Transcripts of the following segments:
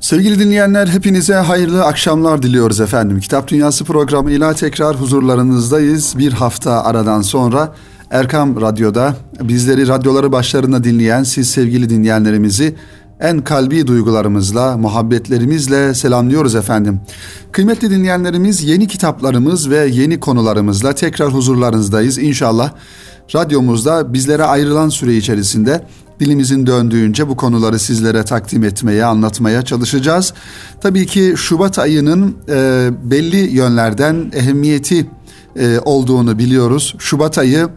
Sevgili dinleyenler hepinize hayırlı akşamlar diliyoruz efendim. Kitap Dünyası programıyla tekrar huzurlarınızdayız. Bir hafta aradan sonra Erkam Radyo'da bizleri radyoları başlarında dinleyen siz sevgili dinleyenlerimizi en kalbi duygularımızla, muhabbetlerimizle selamlıyoruz efendim. Kıymetli dinleyenlerimiz yeni kitaplarımız ve yeni konularımızla tekrar huzurlarınızdayız. İnşallah radyomuzda bizlere ayrılan süre içerisinde dilimizin döndüğünce bu konuları sizlere takdim etmeye, anlatmaya çalışacağız. Tabii ki Şubat ayının e, belli yönlerden ehemmiyeti e, olduğunu biliyoruz. Şubat ayı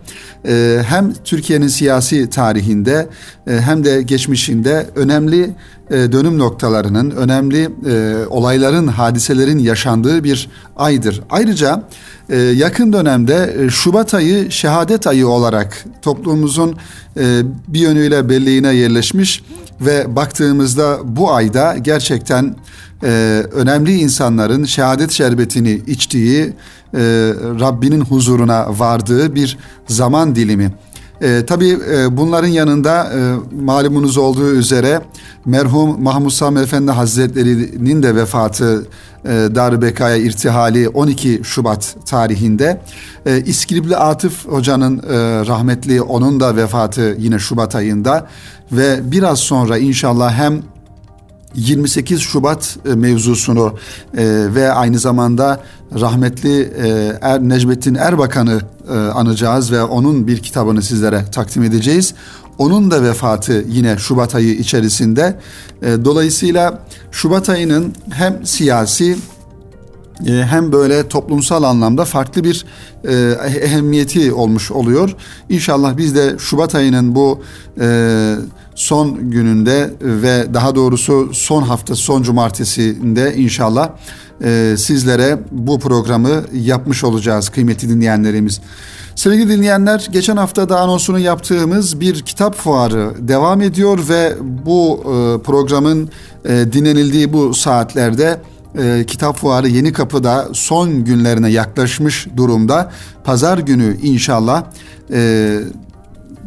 e, hem Türkiye'nin siyasi tarihinde e, hem de geçmişinde önemli e, dönüm noktalarının, önemli e, olayların, hadiselerin yaşandığı bir aydır. Ayrıca yakın dönemde e, Şubat ayı şehadet ayı olarak toplumumuzun e, bir yönüyle belleğine yerleşmiş ve baktığımızda bu ayda gerçekten e, önemli insanların şehadet şerbetini içtiği, Rabbinin huzuruna vardığı bir zaman dilimi. E, tabii e, bunların yanında e, malumunuz olduğu üzere merhum Mahmud Sami Efendi Hazretleri'nin de vefatı e, Darbekaya irtihali 12 Şubat tarihinde. E, İskilipli Atıf Hoca'nın e, rahmetli onun da vefatı yine Şubat ayında ve biraz sonra inşallah hem 28 Şubat e, mevzusunu e, ve aynı zamanda rahmetli e, er, Necmettin Erbakan'ı anacağız ve onun bir kitabını sizlere takdim edeceğiz. Onun da vefatı yine Şubat ayı içerisinde. Dolayısıyla Şubat ayının hem siyasi hem böyle toplumsal anlamda farklı bir e, ehemmiyeti olmuş oluyor. İnşallah biz de Şubat ayının bu e, son gününde ve daha doğrusu son hafta son cumartesinde inşallah e, sizlere bu programı yapmış olacağız kıymetli dinleyenlerimiz. Sevgili dinleyenler geçen hafta da anonsunu yaptığımız bir kitap fuarı devam ediyor ve bu e, programın e, dinlenildiği bu saatlerde e, kitap fuarı Yeni Kapı'da son günlerine yaklaşmış durumda. Pazar günü inşallah e,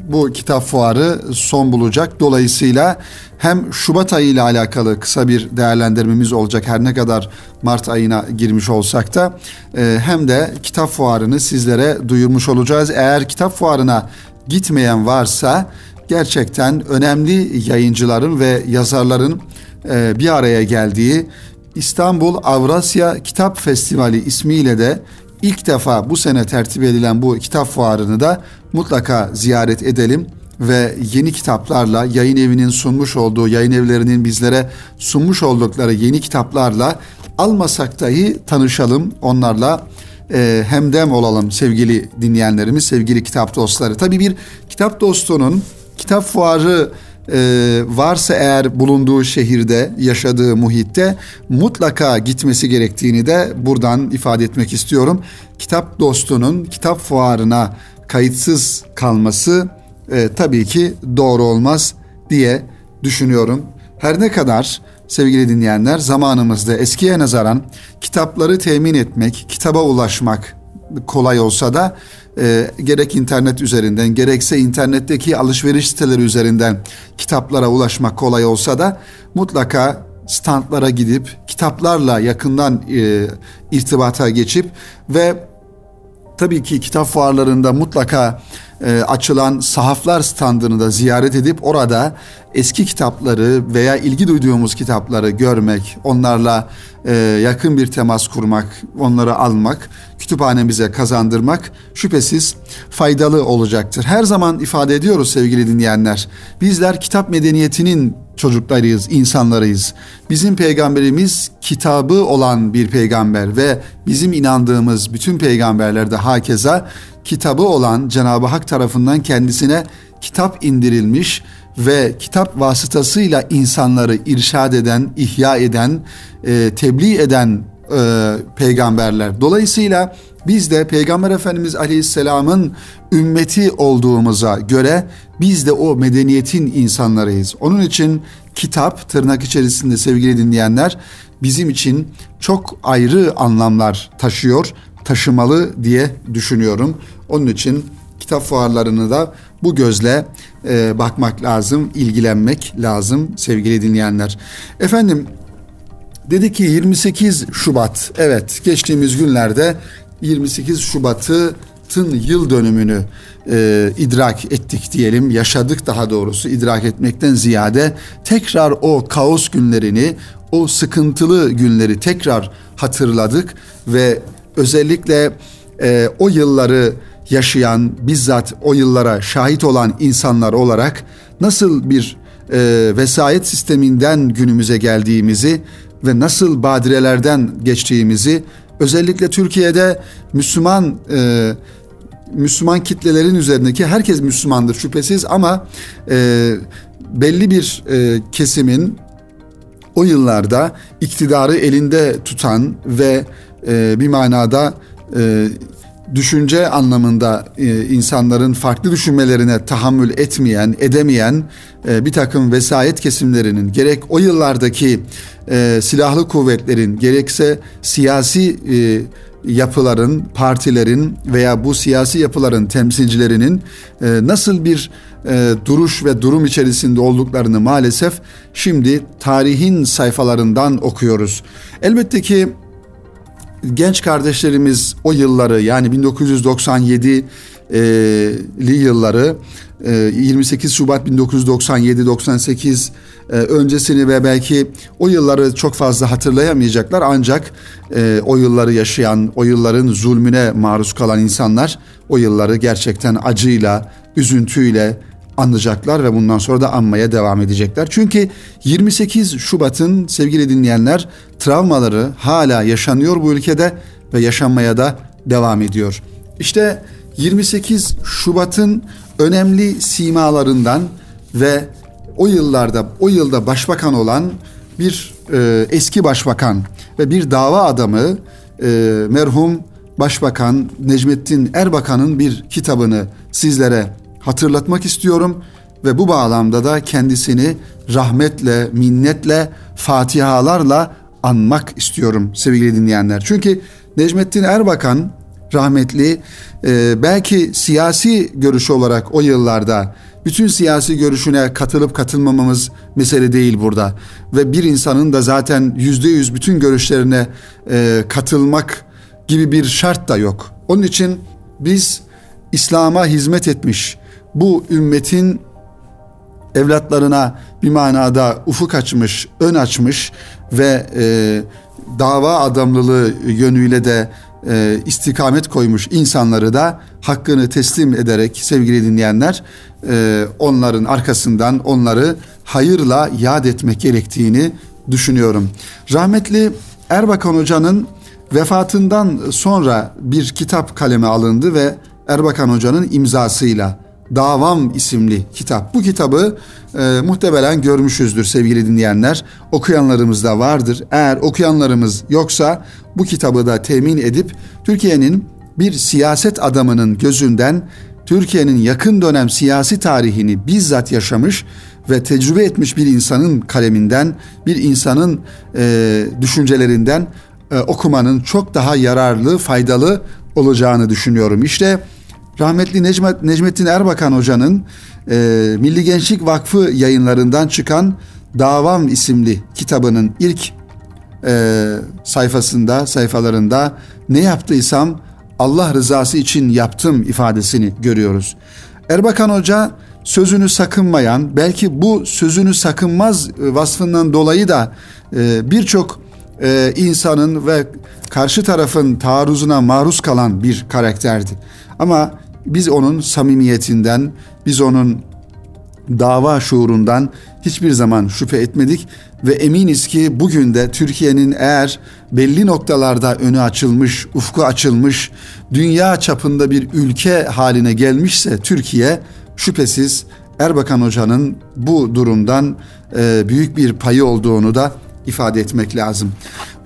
bu kitap fuarı son bulacak. Dolayısıyla hem Şubat ayı ile alakalı kısa bir değerlendirmemiz olacak her ne kadar Mart ayına girmiş olsak da e, hem de kitap fuarını sizlere duyurmuş olacağız. Eğer kitap fuarına gitmeyen varsa gerçekten önemli yayıncıların ve yazarların e, bir araya geldiği İstanbul Avrasya Kitap Festivali ismiyle de ilk defa bu sene tertip edilen bu kitap fuarını da mutlaka ziyaret edelim ve yeni kitaplarla yayın evinin sunmuş olduğu yayın evlerinin bizlere sunmuş oldukları yeni kitaplarla almasak dahi tanışalım onlarla e, hemdem olalım sevgili dinleyenlerimiz sevgili kitap dostları. Tabii bir kitap dostunun kitap fuarı e, varsa eğer bulunduğu şehirde, yaşadığı muhitte mutlaka gitmesi gerektiğini de buradan ifade etmek istiyorum. Kitap dostunun kitap fuarına kayıtsız kalması e, tabii ki doğru olmaz diye düşünüyorum. Her ne kadar sevgili dinleyenler zamanımızda eskiye nazaran kitapları temin etmek, kitaba ulaşmak kolay olsa da e, gerek internet üzerinden gerekse internetteki alışveriş siteleri üzerinden kitaplara ulaşmak kolay olsa da mutlaka standlara gidip kitaplarla yakından e, irtibata geçip ve tabii ki kitap fuarlarında mutlaka e, açılan sahaflar standını da ziyaret edip orada eski kitapları veya ilgi duyduğumuz kitapları görmek, onlarla e, yakın bir temas kurmak, onları almak, kütüphanemize kazandırmak şüphesiz faydalı olacaktır. Her zaman ifade ediyoruz sevgili dinleyenler. Bizler kitap medeniyetinin çocuklarıyız, insanlarıyız. Bizim peygamberimiz kitabı olan bir peygamber ve bizim inandığımız bütün peygamberler de hakeza kitabı olan Cenab-ı Hak tarafından kendisine kitap indirilmiş ve kitap vasıtasıyla insanları irşad eden, ihya eden, e, tebliğ eden e, peygamberler. Dolayısıyla biz de Peygamber Efendimiz Aleyhisselam'ın ümmeti olduğumuza göre biz de o medeniyetin insanlarıyız. Onun için kitap tırnak içerisinde sevgili dinleyenler bizim için çok ayrı anlamlar taşıyor, taşımalı diye düşünüyorum. Onun için kitap fuarlarını da bu gözle e, bakmak lazım, ilgilenmek lazım sevgili dinleyenler. Efendim Dedi ki 28 Şubat evet geçtiğimiz günlerde 28 Şubat'ı tın yıl dönümünü e, idrak ettik diyelim, yaşadık daha doğrusu idrak etmekten ziyade tekrar o kaos günlerini, o sıkıntılı günleri tekrar hatırladık ve özellikle e, o yılları yaşayan, bizzat o yıllara şahit olan insanlar olarak nasıl bir e, vesayet sisteminden günümüze geldiğimizi ve nasıl badirelerden geçtiğimizi özellikle Türkiye'de Müslüman e, Müslüman kitlelerin üzerindeki herkes Müslümandır şüphesiz ama e, belli bir e, kesimin o yıllarda iktidarı elinde tutan ve e, bir manada e, düşünce anlamında e, insanların farklı düşünmelerine tahammül etmeyen, edemeyen e, bir takım vesayet kesimlerinin gerek o yıllardaki e, silahlı kuvvetlerin gerekse siyasi yapıların, partilerin veya bu siyasi yapıların temsilcilerinin nasıl bir duruş ve durum içerisinde olduklarını maalesef şimdi tarihin sayfalarından okuyoruz. Elbette ki genç kardeşlerimiz o yılları yani 1997 li yılları 28 Şubat 1997-98 öncesini ve belki o yılları çok fazla hatırlayamayacaklar. Ancak o yılları yaşayan, o yılların zulmüne maruz kalan insanlar o yılları gerçekten acıyla, üzüntüyle anlayacaklar ve bundan sonra da anmaya devam edecekler. Çünkü 28 Şubat'ın sevgili dinleyenler travmaları hala yaşanıyor bu ülkede ve yaşanmaya da devam ediyor. İşte 28 Şubat'ın önemli simalarından ve o yıllarda o yılda başbakan olan bir e, eski başbakan ve bir dava adamı e, merhum Başbakan Necmettin Erbakan'ın bir kitabını sizlere hatırlatmak istiyorum ve bu bağlamda da kendisini rahmetle, minnetle, fatihalarla anmak istiyorum sevgili dinleyenler. Çünkü Necmettin Erbakan rahmetli e, belki siyasi görüşü olarak o yıllarda bütün siyasi görüşüne katılıp katılmamamız mesele değil burada. Ve bir insanın da zaten yüzde yüz bütün görüşlerine e, katılmak gibi bir şart da yok. Onun için biz İslam'a hizmet etmiş bu ümmetin evlatlarına bir manada ufuk açmış, ön açmış ve e, dava adamlılığı yönüyle de e, istikamet koymuş insanları da hakkını teslim ederek sevgili dinleyenler e, onların arkasından onları hayırla yad etmek gerektiğini düşünüyorum. Rahmetli Erbakan Hoca'nın vefatından sonra bir kitap kaleme alındı ve Erbakan Hoca'nın imzasıyla Davam isimli kitap. Bu kitabı e, muhtemelen görmüşüzdür sevgili dinleyenler. Okuyanlarımız da vardır. Eğer okuyanlarımız yoksa bu kitabı da temin edip Türkiye'nin bir siyaset adamının gözünden Türkiye'nin yakın dönem siyasi tarihini bizzat yaşamış ve tecrübe etmiş bir insanın kaleminden, bir insanın e, düşüncelerinden e, okumanın çok daha yararlı, faydalı olacağını düşünüyorum. İşte rahmetli Necmet, Necmettin Erbakan Hoca'nın e, Milli Gençlik Vakfı yayınlarından çıkan Davam isimli kitabının ilk e, sayfasında, sayfalarında ne yaptıysam Allah rızası için yaptım ifadesini görüyoruz. Erbakan Hoca sözünü sakınmayan, belki bu sözünü sakınmaz vasfından dolayı da e, birçok e, insanın ve karşı tarafın taarruzuna maruz kalan bir karakterdi. Ama biz onun samimiyetinden, biz onun dava şuurundan hiçbir zaman şüphe etmedik ve eminiz ki bugün de Türkiye'nin eğer belli noktalarda önü açılmış, ufku açılmış, dünya çapında bir ülke haline gelmişse Türkiye şüphesiz Erbakan Hoca'nın bu durumdan e, büyük bir payı olduğunu da ifade etmek lazım.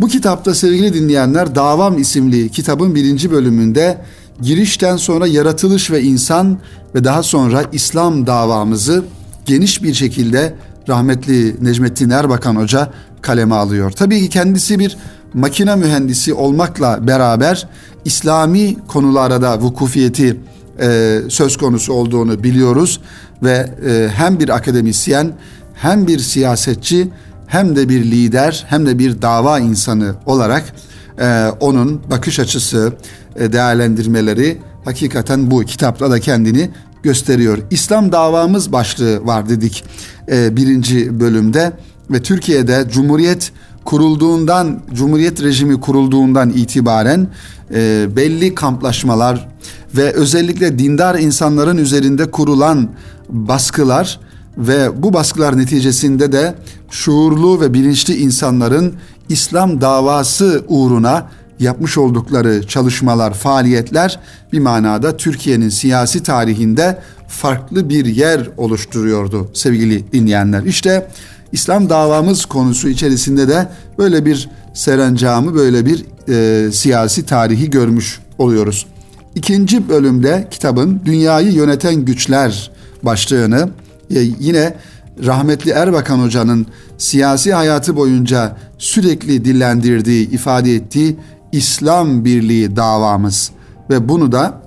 Bu kitapta sevgili dinleyenler Davam isimli kitabın birinci bölümünde girişten sonra yaratılış ve insan ve daha sonra İslam davamızı geniş bir şekilde rahmetli Necmettin Erbakan Hoca kaleme alıyor. Tabii ki kendisi bir makine mühendisi olmakla beraber İslami konulara da vukufiyeti e, söz konusu olduğunu biliyoruz ve e, hem bir akademisyen hem bir siyasetçi hem de bir lider hem de bir dava insanı olarak e, onun bakış açısı, değerlendirmeleri hakikaten bu kitapta da kendini gösteriyor. İslam davamız başlığı var dedik e, birinci bölümde ve Türkiye'de Cumhuriyet kurulduğundan, Cumhuriyet rejimi kurulduğundan itibaren e, belli kamplaşmalar ve özellikle dindar insanların üzerinde kurulan baskılar ve bu baskılar neticesinde de şuurlu ve bilinçli insanların İslam davası uğruna yapmış oldukları çalışmalar, faaliyetler bir manada Türkiye'nin siyasi tarihinde farklı bir yer oluşturuyordu sevgili dinleyenler. İşte İslam davamız konusu içerisinde de böyle bir serencamı, böyle bir e, siyasi tarihi görmüş oluyoruz. İkinci bölümde kitabın Dünyayı Yöneten Güçler başlığını e, yine rahmetli Erbakan Hoca'nın siyasi hayatı boyunca sürekli dillendirdiği, ifade ettiği İslam Birliği davamız ve bunu da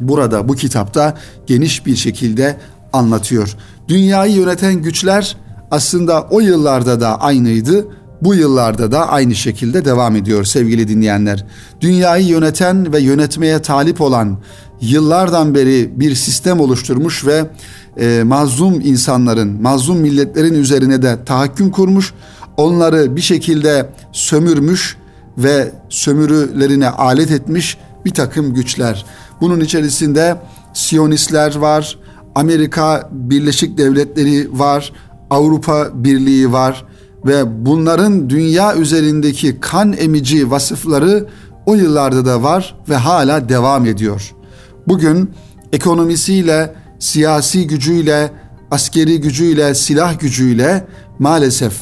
burada bu kitapta geniş bir şekilde anlatıyor. Dünyayı yöneten güçler aslında o yıllarda da aynıydı. Bu yıllarda da aynı şekilde devam ediyor sevgili dinleyenler. Dünyayı yöneten ve yönetmeye talip olan yıllardan beri bir sistem oluşturmuş ve e, mazlum insanların, mazlum milletlerin üzerine de tahakküm kurmuş, onları bir şekilde sömürmüş ve sömürülerine alet etmiş bir takım güçler. Bunun içerisinde Siyonistler var, Amerika Birleşik Devletleri var, Avrupa Birliği var ve bunların dünya üzerindeki kan emici vasıfları o yıllarda da var ve hala devam ediyor. Bugün ekonomisiyle, siyasi gücüyle, askeri gücüyle, silah gücüyle maalesef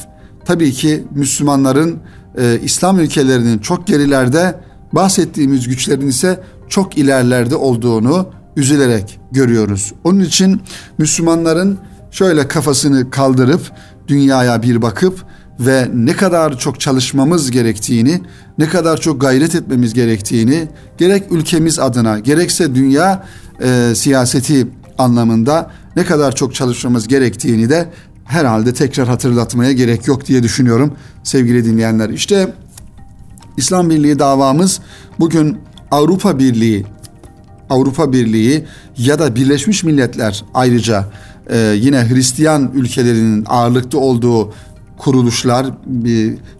tabii ki Müslümanların e, İslam ülkelerinin çok gerilerde bahsettiğimiz güçlerin ise çok ilerlerde olduğunu üzülerek görüyoruz. Onun için Müslümanların şöyle kafasını kaldırıp dünyaya bir bakıp ve ne kadar çok çalışmamız gerektiğini, ne kadar çok gayret etmemiz gerektiğini gerek ülkemiz adına gerekse dünya e, siyaseti anlamında ne kadar çok çalışmamız gerektiğini de herhalde tekrar hatırlatmaya gerek yok diye düşünüyorum sevgili dinleyenler. İşte İslam Birliği davamız bugün Avrupa Birliği Avrupa Birliği ya da Birleşmiş Milletler ayrıca e, yine Hristiyan ülkelerinin ağırlıkta olduğu kuruluşlar,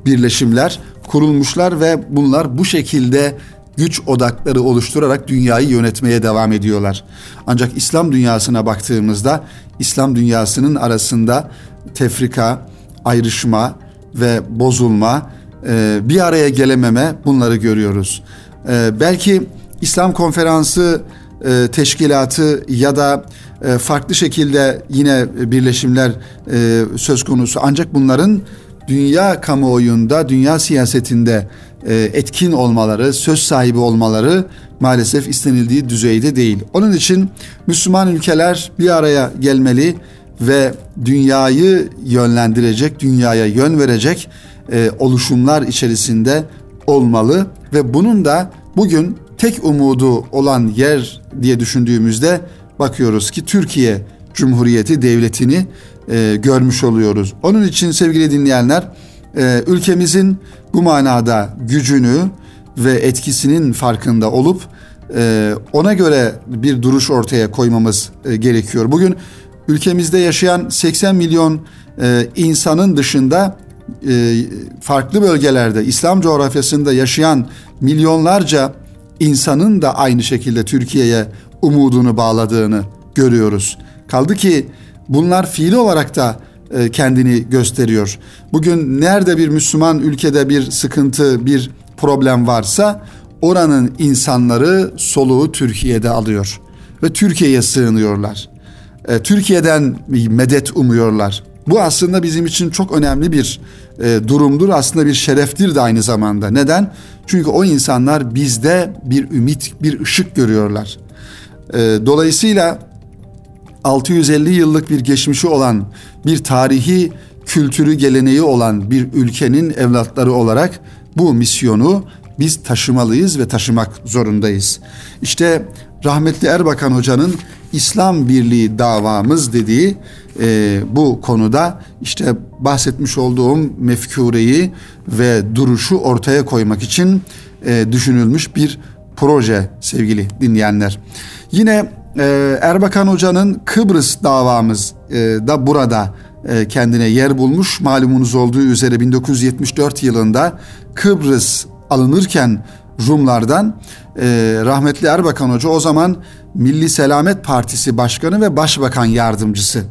birleşimler kurulmuşlar ve bunlar bu şekilde güç odakları oluşturarak dünyayı yönetmeye devam ediyorlar. Ancak İslam dünyasına baktığımızda İslam dünyasının arasında tefrika, ayrışma ve bozulma, e, bir araya gelememe bunları görüyoruz. E, belki İslam konferansı e, teşkilatı ya da farklı şekilde yine birleşimler söz konusu ancak bunların dünya kamuoyunda, dünya siyasetinde etkin olmaları, söz sahibi olmaları maalesef istenildiği düzeyde değil. Onun için Müslüman ülkeler bir araya gelmeli ve dünyayı yönlendirecek, dünyaya yön verecek e, oluşumlar içerisinde olmalı ve bunun da bugün tek umudu olan yer diye düşündüğümüzde bakıyoruz ki Türkiye Cumhuriyeti devletini e, görmüş oluyoruz. Onun için sevgili dinleyenler e, ülkemizin bu manada gücünü ve etkisinin farkında olup e, ona göre bir duruş ortaya koymamız e, gerekiyor. Bugün ülkemizde yaşayan 80 milyon e, insanın dışında e, farklı bölgelerde İslam coğrafyasında yaşayan milyonlarca insanın da aynı şekilde Türkiye'ye umudunu bağladığını görüyoruz. Kaldı ki bunlar fiili olarak da e, kendini gösteriyor. Bugün nerede bir Müslüman ülkede bir sıkıntı, bir problem varsa oranın insanları soluğu Türkiye'de alıyor ve Türkiye'ye sığınıyorlar. E, Türkiye'den medet umuyorlar. Bu aslında bizim için çok önemli bir e, durumdur. Aslında bir şereftir de aynı zamanda. Neden? Çünkü o insanlar bizde bir ümit, bir ışık görüyorlar. Dolayısıyla 650 yıllık bir geçmişi olan, bir tarihi kültürü geleneği olan bir ülkenin evlatları olarak bu misyonu biz taşımalıyız ve taşımak zorundayız. İşte rahmetli Erbakan Hoca'nın İslam Birliği davamız dediği e, bu konuda işte bahsetmiş olduğum mefkureyi ve duruşu ortaya koymak için e, düşünülmüş bir proje sevgili dinleyenler. Yine e, Erbakan Hoca'nın Kıbrıs davamız e, da burada e, kendine yer bulmuş. Malumunuz olduğu üzere 1974 yılında Kıbrıs alınırken Rumlardan e, rahmetli Erbakan Hoca o zaman Milli Selamet Partisi Başkanı ve Başbakan Yardımcısı.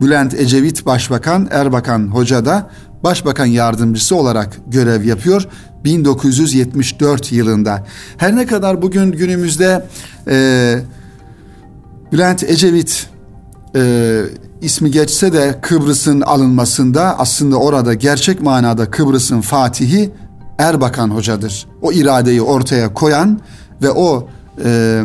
Bülent Ecevit Başbakan, Erbakan Hoca da Başbakan Yardımcısı olarak görev yapıyor 1974 yılında. Her ne kadar bugün günümüzde e, Bülent Ecevit e, ismi geçse de Kıbrıs'ın alınmasında aslında orada gerçek manada Kıbrıs'ın fatihi Erbakan Hoca'dır. O iradeyi ortaya koyan ve o e,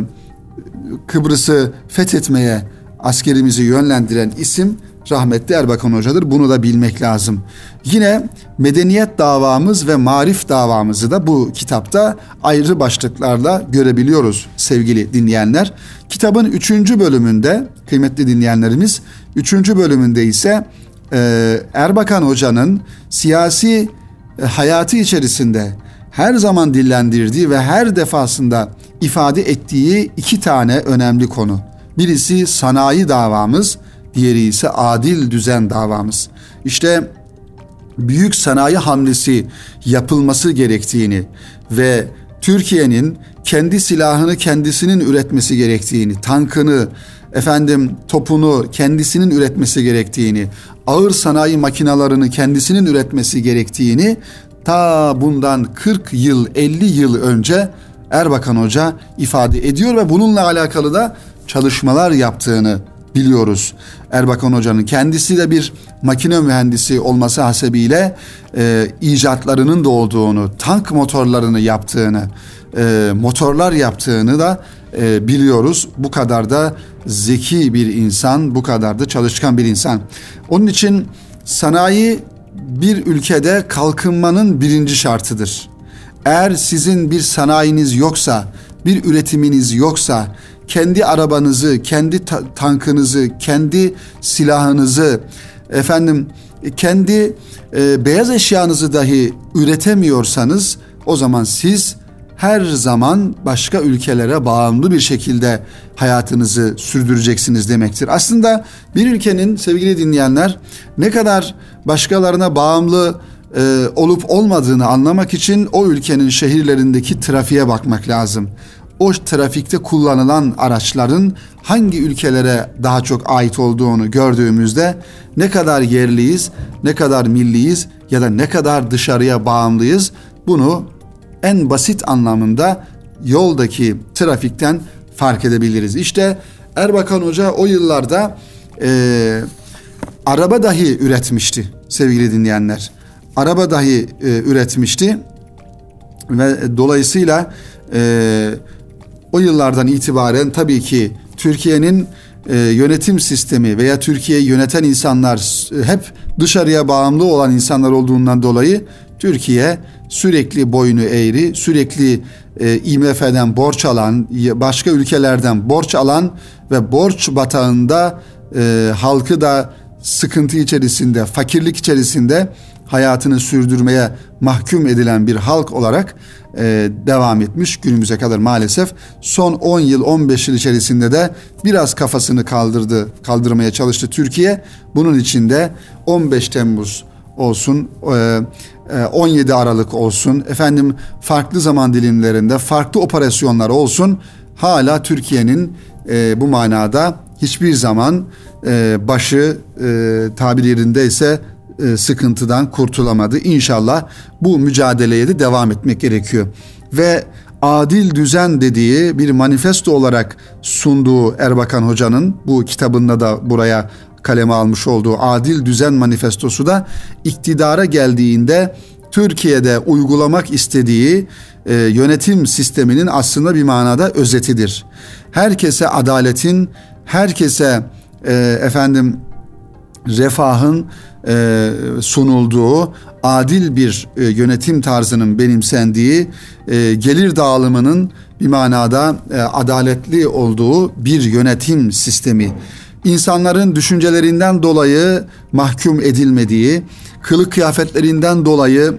Kıbrıs'ı fethetmeye askerimizi yönlendiren isim rahmetli Erbakan Hoca'dır. Bunu da bilmek lazım. Yine medeniyet davamız ve marif davamızı da bu kitapta ayrı başlıklarla görebiliyoruz sevgili dinleyenler. Kitabın üçüncü bölümünde kıymetli dinleyenlerimiz üçüncü bölümünde ise e, Erbakan Hoca'nın siyasi e, hayatı içerisinde her zaman dillendirdiği ve her defasında ifade ettiği iki tane önemli konu. Birisi sanayi davamız, diğeri ise adil düzen davamız. İşte büyük sanayi hamlesi yapılması gerektiğini ve Türkiye'nin kendi silahını kendisinin üretmesi gerektiğini, tankını, efendim topunu kendisinin üretmesi gerektiğini, ağır sanayi makinalarını kendisinin üretmesi gerektiğini ta bundan 40 yıl 50 yıl önce Erbakan Hoca ifade ediyor ve bununla alakalı da çalışmalar yaptığını biliyoruz. Erbakan Hoca'nın kendisi de bir makine mühendisi olması hasebiyle e, icatlarının da olduğunu, tank motorlarını yaptığını, e, motorlar yaptığını da e, biliyoruz. Bu kadar da zeki bir insan, bu kadar da çalışkan bir insan. Onun için sanayi bir ülkede kalkınmanın birinci şartıdır. Eğer sizin bir sanayiniz yoksa, bir üretiminiz yoksa, kendi arabanızı, kendi ta- tankınızı, kendi silahınızı, efendim kendi e, beyaz eşyanızı dahi üretemiyorsanız o zaman siz her zaman başka ülkelere bağımlı bir şekilde hayatınızı sürdüreceksiniz demektir. Aslında bir ülkenin sevgili dinleyenler ne kadar başkalarına bağımlı e, olup olmadığını anlamak için o ülkenin şehirlerindeki trafiğe bakmak lazım. O trafikte kullanılan araçların hangi ülkelere daha çok ait olduğunu gördüğümüzde ne kadar yerliyiz, ne kadar milliyiz ya da ne kadar dışarıya bağımlıyız bunu en basit anlamında yoldaki trafikten fark edebiliriz. İşte Erbakan Hoca o yıllarda e, araba dahi üretmişti sevgili dinleyenler. Araba dahi e, üretmişti ve dolayısıyla e, o yıllardan itibaren tabii ki Türkiye'nin e, yönetim sistemi veya Türkiye'yi yöneten insanlar hep dışarıya bağımlı olan insanlar olduğundan dolayı Türkiye sürekli boynu eğri, sürekli e, IMF'den borç alan, başka ülkelerden borç alan ve borç batağında e, halkı da sıkıntı içerisinde, fakirlik içerisinde hayatını sürdürmeye mahkum edilen bir halk olarak e, devam etmiş günümüze kadar maalesef. Son 10 yıl 15 yıl içerisinde de biraz kafasını kaldırdı, kaldırmaya çalıştı Türkiye. Bunun içinde 15 Temmuz olsun, 17 e, Aralık olsun, efendim farklı zaman dilimlerinde farklı operasyonlar olsun hala Türkiye'nin e, bu manada hiçbir zaman e, başı tabir yerinde ise sıkıntıdan kurtulamadı. İnşallah bu mücadeleye de devam etmek gerekiyor. Ve adil düzen dediği bir manifesto olarak sunduğu Erbakan Hoca'nın bu kitabında da buraya kaleme almış olduğu Adil Düzen Manifestosu da iktidara geldiğinde Türkiye'de uygulamak istediği e, yönetim sisteminin aslında bir manada özetidir. Herkese adaletin, herkese e, efendim refahın e, sunulduğu adil bir e, yönetim tarzının benimsendiği e, gelir dağılımının bir manada e, adaletli olduğu bir yönetim sistemi. İnsanların düşüncelerinden dolayı mahkum edilmediği, kılık kıyafetlerinden dolayı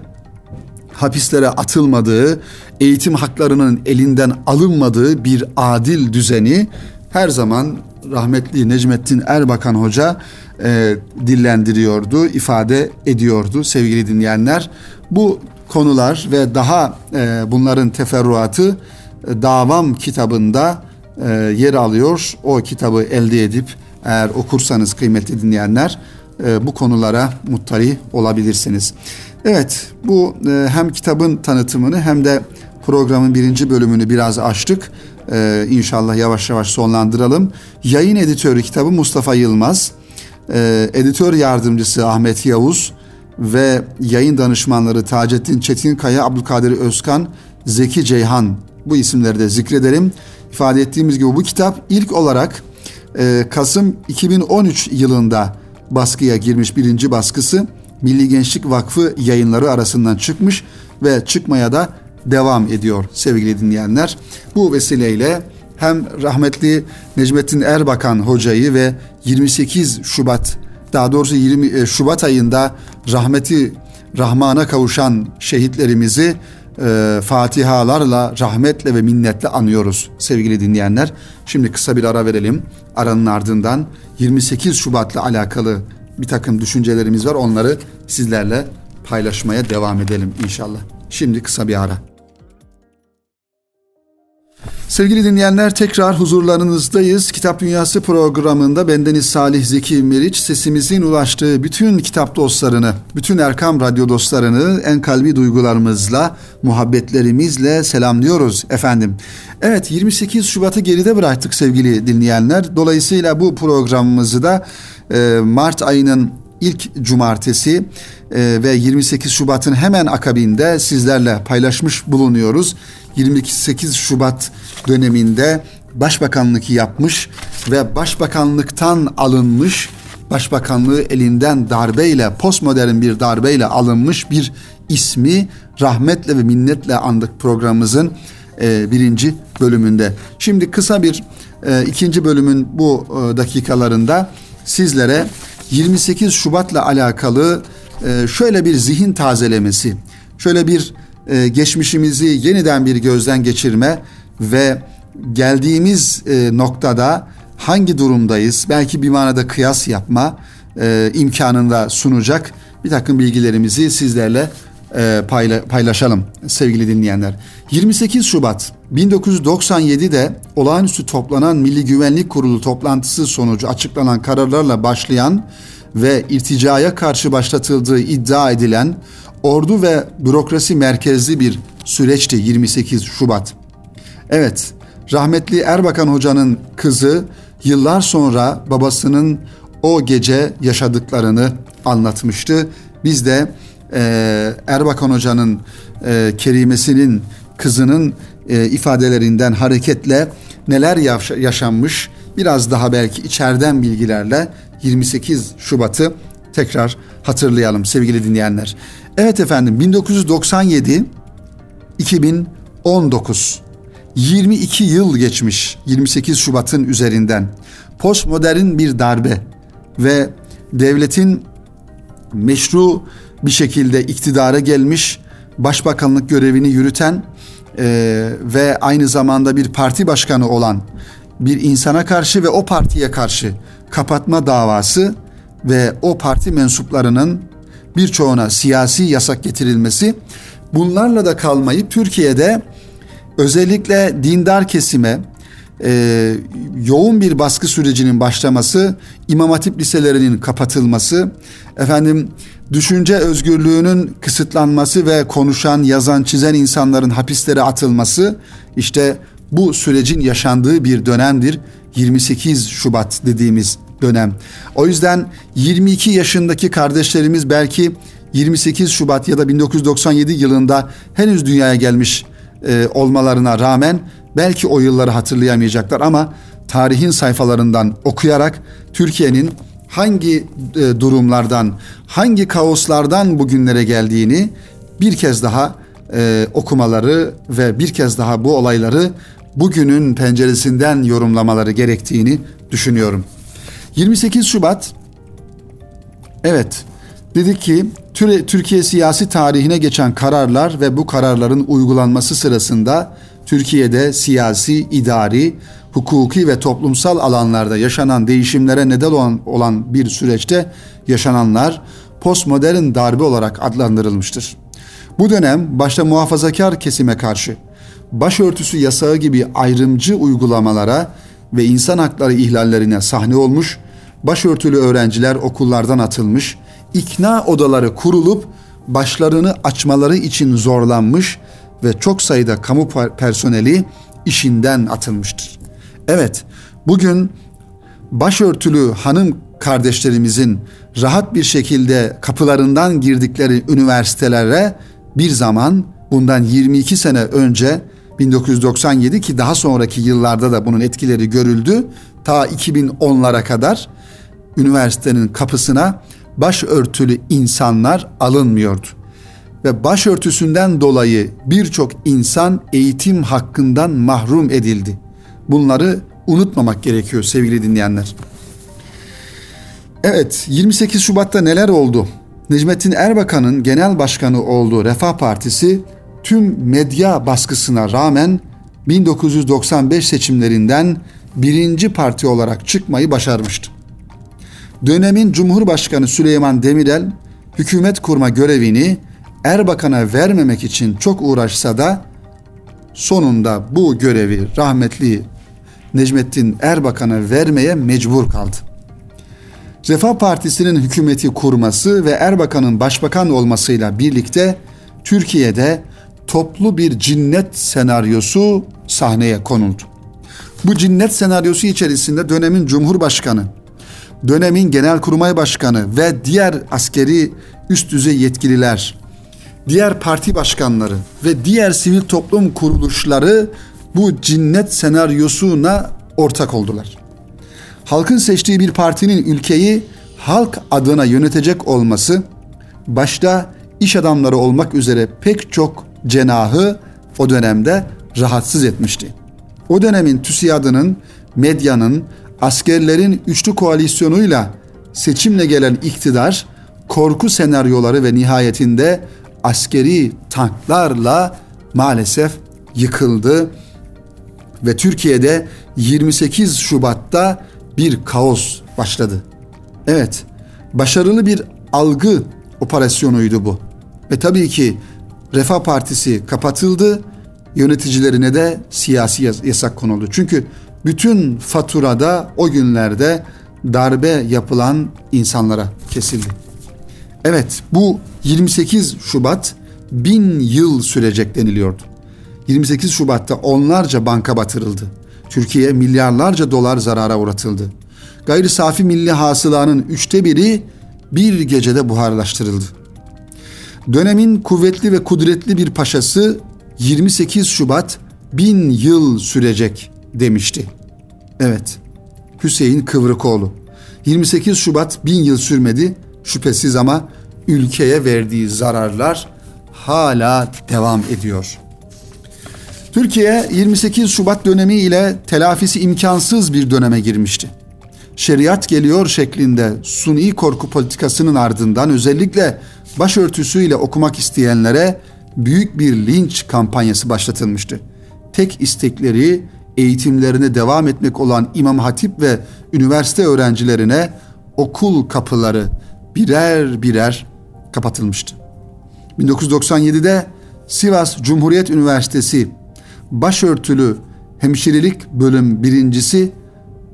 hapislere atılmadığı, eğitim haklarının elinden alınmadığı bir adil düzeni her zaman rahmetli Necmettin Erbakan Hoca e, dillendiriyordu, ifade ediyordu sevgili dinleyenler. Bu konular ve daha e, bunların teferruatı e, Davam kitabında e, yer alıyor. O kitabı elde edip eğer okursanız kıymetli dinleyenler e, bu konulara muttali olabilirsiniz. Evet bu e, hem kitabın tanıtımını hem de programın birinci bölümünü biraz açtık. E, inşallah yavaş yavaş sonlandıralım. Yayın editörü kitabı Mustafa Yılmaz. E, editör yardımcısı Ahmet Yavuz ve yayın danışmanları Taceddin Çetinkaya, Abdülkadir Özkan, Zeki Ceyhan bu isimleri de zikredelim. İfade ettiğimiz gibi bu kitap ilk olarak e, Kasım 2013 yılında baskıya girmiş birinci baskısı Milli Gençlik Vakfı yayınları arasından çıkmış ve çıkmaya da devam ediyor sevgili dinleyenler. Bu vesileyle hem rahmetli Necmettin Erbakan hocayı ve 28 Şubat daha doğrusu 20 e, Şubat ayında rahmeti Rahman'a kavuşan şehitlerimizi e, fatihalarla, rahmetle ve minnetle anıyoruz sevgili dinleyenler. Şimdi kısa bir ara verelim. Aranın ardından 28 Şubat'la alakalı bir takım düşüncelerimiz var. Onları sizlerle paylaşmaya devam edelim inşallah. Şimdi kısa bir ara. Sevgili dinleyenler tekrar huzurlarınızdayız. Kitap Dünyası programında bendeniz Salih Zeki Meriç sesimizin ulaştığı bütün kitap dostlarını, bütün Erkam Radyo dostlarını en kalbi duygularımızla, muhabbetlerimizle selamlıyoruz efendim. Evet 28 Şubat'ı geride bıraktık sevgili dinleyenler. Dolayısıyla bu programımızı da e, Mart ayının ilk cumartesi e, ve 28 Şubat'ın hemen akabinde sizlerle paylaşmış bulunuyoruz. 28 Şubat döneminde başbakanlık yapmış ve başbakanlıktan alınmış, başbakanlığı elinden darbeyle, postmodern bir darbeyle alınmış bir ismi rahmetle ve minnetle andık programımızın e, birinci bölümünde. Şimdi kısa bir e, ikinci bölümün bu dakikalarında sizlere 28 Şubat'la alakalı e, şöyle bir zihin tazelemesi, şöyle bir e, geçmişimizi yeniden bir gözden geçirme ve geldiğimiz e, noktada hangi durumdayız belki bir manada kıyas yapma imkanında sunacak bir takım bilgilerimizi sizlerle e, payla, paylaşalım sevgili dinleyenler. 28 Şubat 1997'de olağanüstü toplanan Milli Güvenlik Kurulu toplantısı sonucu açıklanan kararlarla başlayan ve irticaya karşı başlatıldığı iddia edilen ordu ve bürokrasi merkezli bir süreçti 28 Şubat. Evet, rahmetli Erbakan Hoca'nın kızı yıllar sonra babasının o gece yaşadıklarını anlatmıştı. Biz de e, Erbakan Hoca'nın e, kerimesinin kızının e, ifadelerinden hareketle neler yaşanmış biraz daha belki içeriden bilgilerle 28 Şubat'ı tekrar hatırlayalım sevgili dinleyenler. Evet efendim 1997 2019 22 yıl geçmiş 28 Şubat'ın üzerinden. Postmodern bir darbe ve devletin meşru bir şekilde iktidara gelmiş, başbakanlık görevini yürüten e, ve aynı zamanda bir parti başkanı olan bir insana karşı ve o partiye karşı kapatma davası ve o parti mensuplarının birçoğuna siyasi yasak getirilmesi bunlarla da kalmayıp Türkiye'de özellikle dindar kesime e, yoğun bir baskı sürecinin başlaması, İmam Hatip liselerinin kapatılması, efendim düşünce özgürlüğünün kısıtlanması ve konuşan, yazan, çizen insanların hapislere atılması işte bu sürecin yaşandığı bir dönemdir. 28 Şubat dediğimiz dönem. O yüzden 22 yaşındaki kardeşlerimiz belki 28 Şubat ya da 1997 yılında henüz dünyaya gelmiş e, olmalarına rağmen belki o yılları hatırlayamayacaklar ama tarihin sayfalarından okuyarak Türkiye'nin hangi e, durumlardan, hangi kaoslardan bugünlere geldiğini bir kez daha e, okumaları ve bir kez daha bu olayları bugünün penceresinden yorumlamaları gerektiğini düşünüyorum. 28 Şubat evet dedik ki Türkiye siyasi tarihine geçen kararlar ve bu kararların uygulanması sırasında Türkiye'de siyasi, idari, hukuki ve toplumsal alanlarda yaşanan değişimlere neden olan, olan bir süreçte yaşananlar postmodern darbe olarak adlandırılmıştır. Bu dönem başta muhafazakar kesime karşı başörtüsü yasağı gibi ayrımcı uygulamalara ve insan hakları ihlallerine sahne olmuş, başörtülü öğrenciler okullardan atılmış, ikna odaları kurulup başlarını açmaları için zorlanmış ve çok sayıda kamu personeli işinden atılmıştır. Evet, bugün başörtülü hanım kardeşlerimizin rahat bir şekilde kapılarından girdikleri üniversitelere bir zaman bundan 22 sene önce 1997 ki daha sonraki yıllarda da bunun etkileri görüldü. Ta 2010'lara kadar üniversitenin kapısına başörtülü insanlar alınmıyordu. Ve başörtüsünden dolayı birçok insan eğitim hakkından mahrum edildi. Bunları unutmamak gerekiyor sevgili dinleyenler. Evet 28 Şubat'ta neler oldu? Necmettin Erbakan'ın genel başkanı olduğu Refah Partisi tüm medya baskısına rağmen 1995 seçimlerinden birinci parti olarak çıkmayı başarmıştı. Dönemin Cumhurbaşkanı Süleyman Demirel hükümet kurma görevini Erbakan'a vermemek için çok uğraşsa da sonunda bu görevi rahmetli Necmettin Erbakan'a vermeye mecbur kaldı. Refah Partisi'nin hükümeti kurması ve Erbakan'ın başbakan olmasıyla birlikte Türkiye'de toplu bir cinnet senaryosu sahneye konuldu. Bu cinnet senaryosu içerisinde dönemin Cumhurbaşkanı, dönemin Genelkurmay Başkanı ve diğer askeri üst düzey yetkililer, diğer parti başkanları ve diğer sivil toplum kuruluşları bu cinnet senaryosuna ortak oldular. Halkın seçtiği bir partinin ülkeyi halk adına yönetecek olması başta iş adamları olmak üzere pek çok cenahı o dönemde rahatsız etmişti. O dönemin TÜSİAD'ının, medyanın, askerlerin üçlü koalisyonuyla seçimle gelen iktidar korku senaryoları ve nihayetinde askeri tanklarla maalesef yıkıldı ve Türkiye'de 28 Şubat'ta bir kaos başladı. Evet, başarılı bir algı operasyonuydu bu. Ve tabii ki Refah Partisi kapatıldı, yöneticilerine de siyasi yasak konuldu. Çünkü bütün faturada o günlerde darbe yapılan insanlara kesildi. Evet bu 28 Şubat bin yıl sürecek deniliyordu. 28 Şubat'ta onlarca banka batırıldı. Türkiye milyarlarca dolar zarara uğratıldı. Gayri safi milli hasılanın üçte biri bir gecede buharlaştırıldı. Dönemin kuvvetli ve kudretli bir paşası 28 Şubat bin yıl sürecek demişti. Evet, Hüseyin Kıvrıkoğlu. 28 Şubat bin yıl sürmedi şüphesiz ama ülkeye verdiği zararlar hala devam ediyor. Türkiye 28 Şubat dönemi ile telafisi imkansız bir döneme girmişti. Şeriat geliyor şeklinde suni korku politikasının ardından özellikle başörtüsüyle okumak isteyenlere büyük bir linç kampanyası başlatılmıştı. Tek istekleri eğitimlerine devam etmek olan İmam Hatip ve üniversite öğrencilerine okul kapıları birer birer kapatılmıştı. 1997'de Sivas Cumhuriyet Üniversitesi başörtülü hemşirelik bölüm birincisi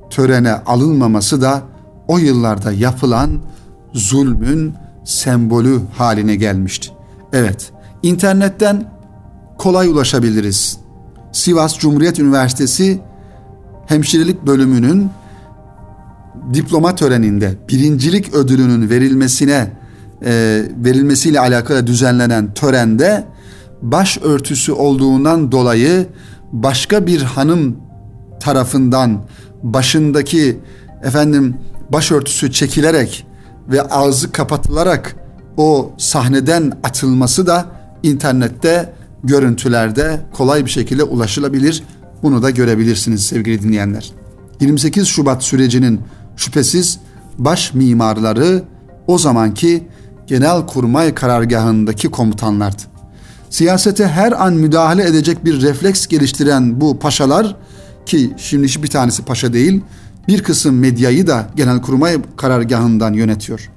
törene alınmaması da o yıllarda yapılan zulmün sembolü haline gelmişti. Evet, internetten kolay ulaşabiliriz. Sivas Cumhuriyet Üniversitesi hemşirelik bölümünün diploma töreninde birincilik ödülünün verilmesine e, verilmesiyle alakalı düzenlenen törende baş örtüsü olduğundan dolayı başka bir hanım tarafından başındaki efendim başörtüsü çekilerek ve ağzı kapatılarak o sahneden atılması da internette görüntülerde kolay bir şekilde ulaşılabilir. Bunu da görebilirsiniz sevgili dinleyenler. 28 Şubat sürecinin şüphesiz baş mimarları o zamanki Genelkurmay karargahındaki komutanlardı. Siyasete her an müdahale edecek bir refleks geliştiren bu paşalar ki şimdi hiçbir tanesi paşa değil, bir kısım medyayı da Genelkurmay karargahından yönetiyor.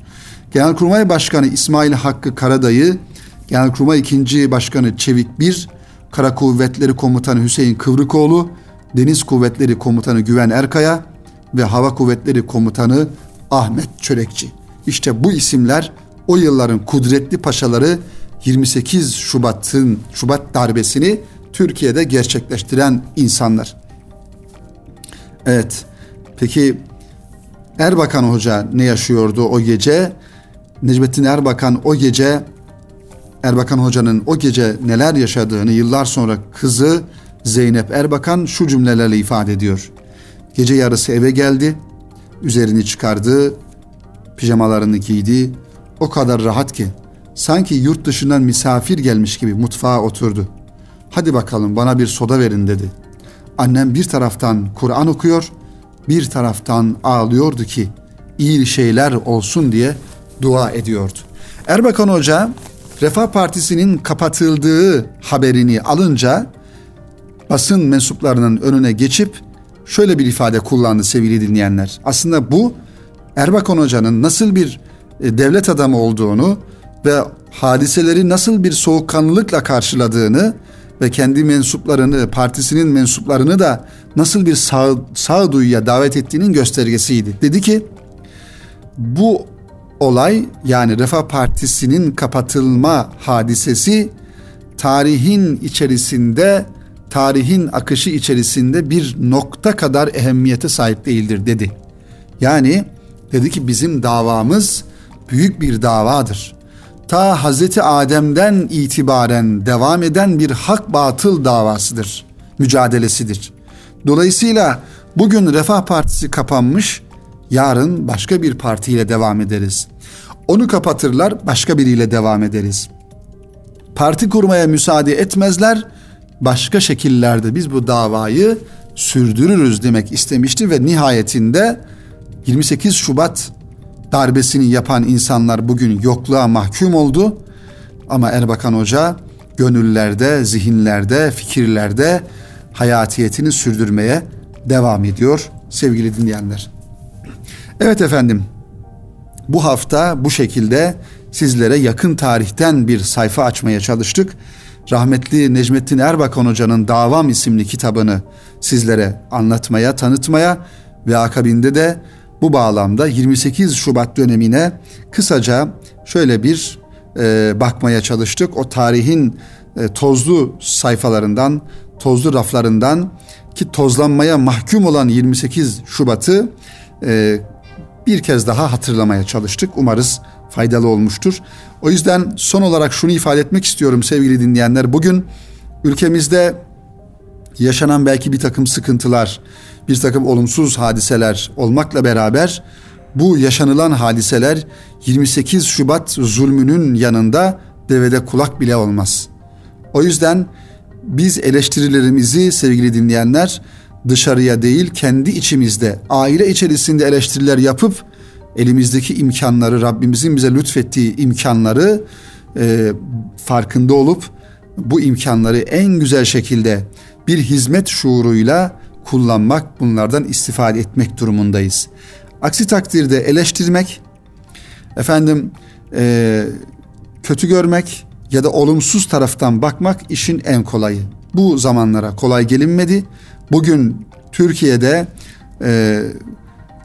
Genelkurmay Başkanı İsmail Hakkı Karadayı, Genelkurmay 2. Başkanı Çevik Bir, Kara Kuvvetleri Komutanı Hüseyin Kıvrıkoğlu, Deniz Kuvvetleri Komutanı Güven Erkaya ve Hava Kuvvetleri Komutanı Ahmet Çörekçi. İşte bu isimler o yılların kudretli paşaları 28 Şubat'ın Şubat darbesini Türkiye'de gerçekleştiren insanlar. Evet. Peki Erbakan Hoca ne yaşıyordu o gece? Necmettin Erbakan o gece Erbakan Hoca'nın o gece neler yaşadığını yıllar sonra kızı Zeynep Erbakan şu cümlelerle ifade ediyor. Gece yarısı eve geldi, üzerini çıkardı, pijamalarını giydi. O kadar rahat ki sanki yurt dışından misafir gelmiş gibi mutfağa oturdu. Hadi bakalım bana bir soda verin dedi. Annem bir taraftan Kur'an okuyor, bir taraftan ağlıyordu ki iyi şeyler olsun diye dua ediyordu. Erbakan Hoca Refah Partisi'nin kapatıldığı haberini alınca basın mensuplarının önüne geçip şöyle bir ifade kullandı sevgili dinleyenler. Aslında bu Erbakan Hoca'nın nasıl bir e, devlet adamı olduğunu ve hadiseleri nasıl bir soğukkanlılıkla karşıladığını ve kendi mensuplarını, partisinin mensuplarını da nasıl bir sağ, sağduyuya davet ettiğinin göstergesiydi. Dedi ki bu olay yani Refah Partisi'nin kapatılma hadisesi tarihin içerisinde tarihin akışı içerisinde bir nokta kadar ehemmiyete sahip değildir dedi. Yani dedi ki bizim davamız büyük bir davadır. Ta Hazreti Adem'den itibaren devam eden bir hak batıl davasıdır, mücadelesidir. Dolayısıyla bugün Refah Partisi kapanmış, yarın başka bir partiyle devam ederiz. Onu kapatırlar, başka biriyle devam ederiz. Parti kurmaya müsaade etmezler, başka şekillerde biz bu davayı sürdürürüz demek istemişti ve nihayetinde 28 Şubat darbesini yapan insanlar bugün yokluğa mahkum oldu. Ama Erbakan Hoca gönüllerde, zihinlerde, fikirlerde hayatiyetini sürdürmeye devam ediyor sevgili dinleyenler. Evet efendim bu hafta bu şekilde sizlere yakın tarihten bir sayfa açmaya çalıştık. Rahmetli Necmettin Erbakan Hoca'nın Davam isimli kitabını sizlere anlatmaya, tanıtmaya ve akabinde de bu bağlamda 28 Şubat dönemine kısaca şöyle bir e, bakmaya çalıştık. O tarihin e, tozlu sayfalarından, tozlu raflarından ki tozlanmaya mahkum olan 28 Şubat'ı e, bir kez daha hatırlamaya çalıştık. Umarız faydalı olmuştur. O yüzden son olarak şunu ifade etmek istiyorum sevgili dinleyenler. Bugün ülkemizde yaşanan belki bir takım sıkıntılar, bir takım olumsuz hadiseler olmakla beraber bu yaşanılan hadiseler 28 Şubat zulmünün yanında devede kulak bile olmaz. O yüzden biz eleştirilerimizi sevgili dinleyenler dışarıya değil kendi içimizde aile içerisinde eleştiriler yapıp elimizdeki imkanları Rabbimizin bize lütfettiği imkanları e, farkında olup bu imkanları en güzel şekilde bir hizmet şuuruyla kullanmak, bunlardan istifade etmek durumundayız. Aksi takdirde eleştirmek, efendim e, kötü görmek ya da olumsuz taraftan bakmak işin en kolayı. Bu zamanlara kolay gelinmedi. Bugün Türkiye'de e,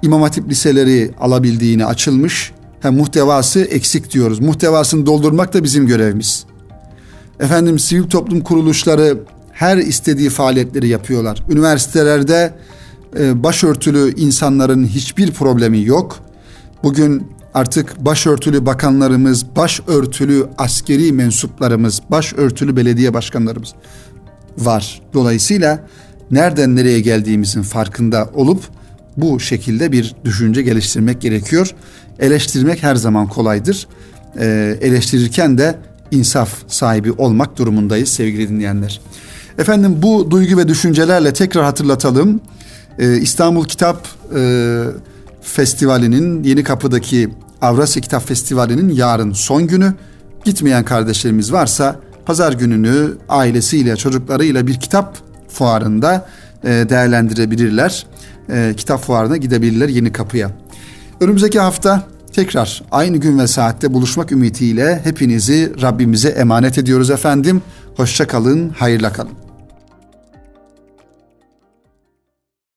İmam Hatip liseleri alabildiğini açılmış. Hem muhtevası eksik diyoruz. Muhtevasını doldurmak da bizim görevimiz. Efendim sivil toplum kuruluşları her istediği faaliyetleri yapıyorlar. Üniversitelerde e, başörtülü insanların hiçbir problemi yok. Bugün artık başörtülü bakanlarımız, başörtülü askeri mensuplarımız, başörtülü belediye başkanlarımız var. Dolayısıyla nereden nereye geldiğimizin farkında olup bu şekilde bir düşünce geliştirmek gerekiyor. Eleştirmek her zaman kolaydır. Ee, eleştirirken de insaf sahibi olmak durumundayız sevgili dinleyenler. Efendim bu duygu ve düşüncelerle tekrar hatırlatalım. Ee, İstanbul Kitap e, Festivali'nin Yeni Kapı'daki Avrasya Kitap Festivali'nin yarın son günü. Gitmeyen kardeşlerimiz varsa pazar gününü ailesiyle çocuklarıyla bir kitap fuarında e, değerlendirebilirler. E, kitap fuarına gidebilirler Yeni Kapı'ya. Önümüzdeki hafta tekrar aynı gün ve saatte buluşmak ümidiyle hepinizi Rabbimize emanet ediyoruz efendim. Hoşça kalın, hayırla kalın.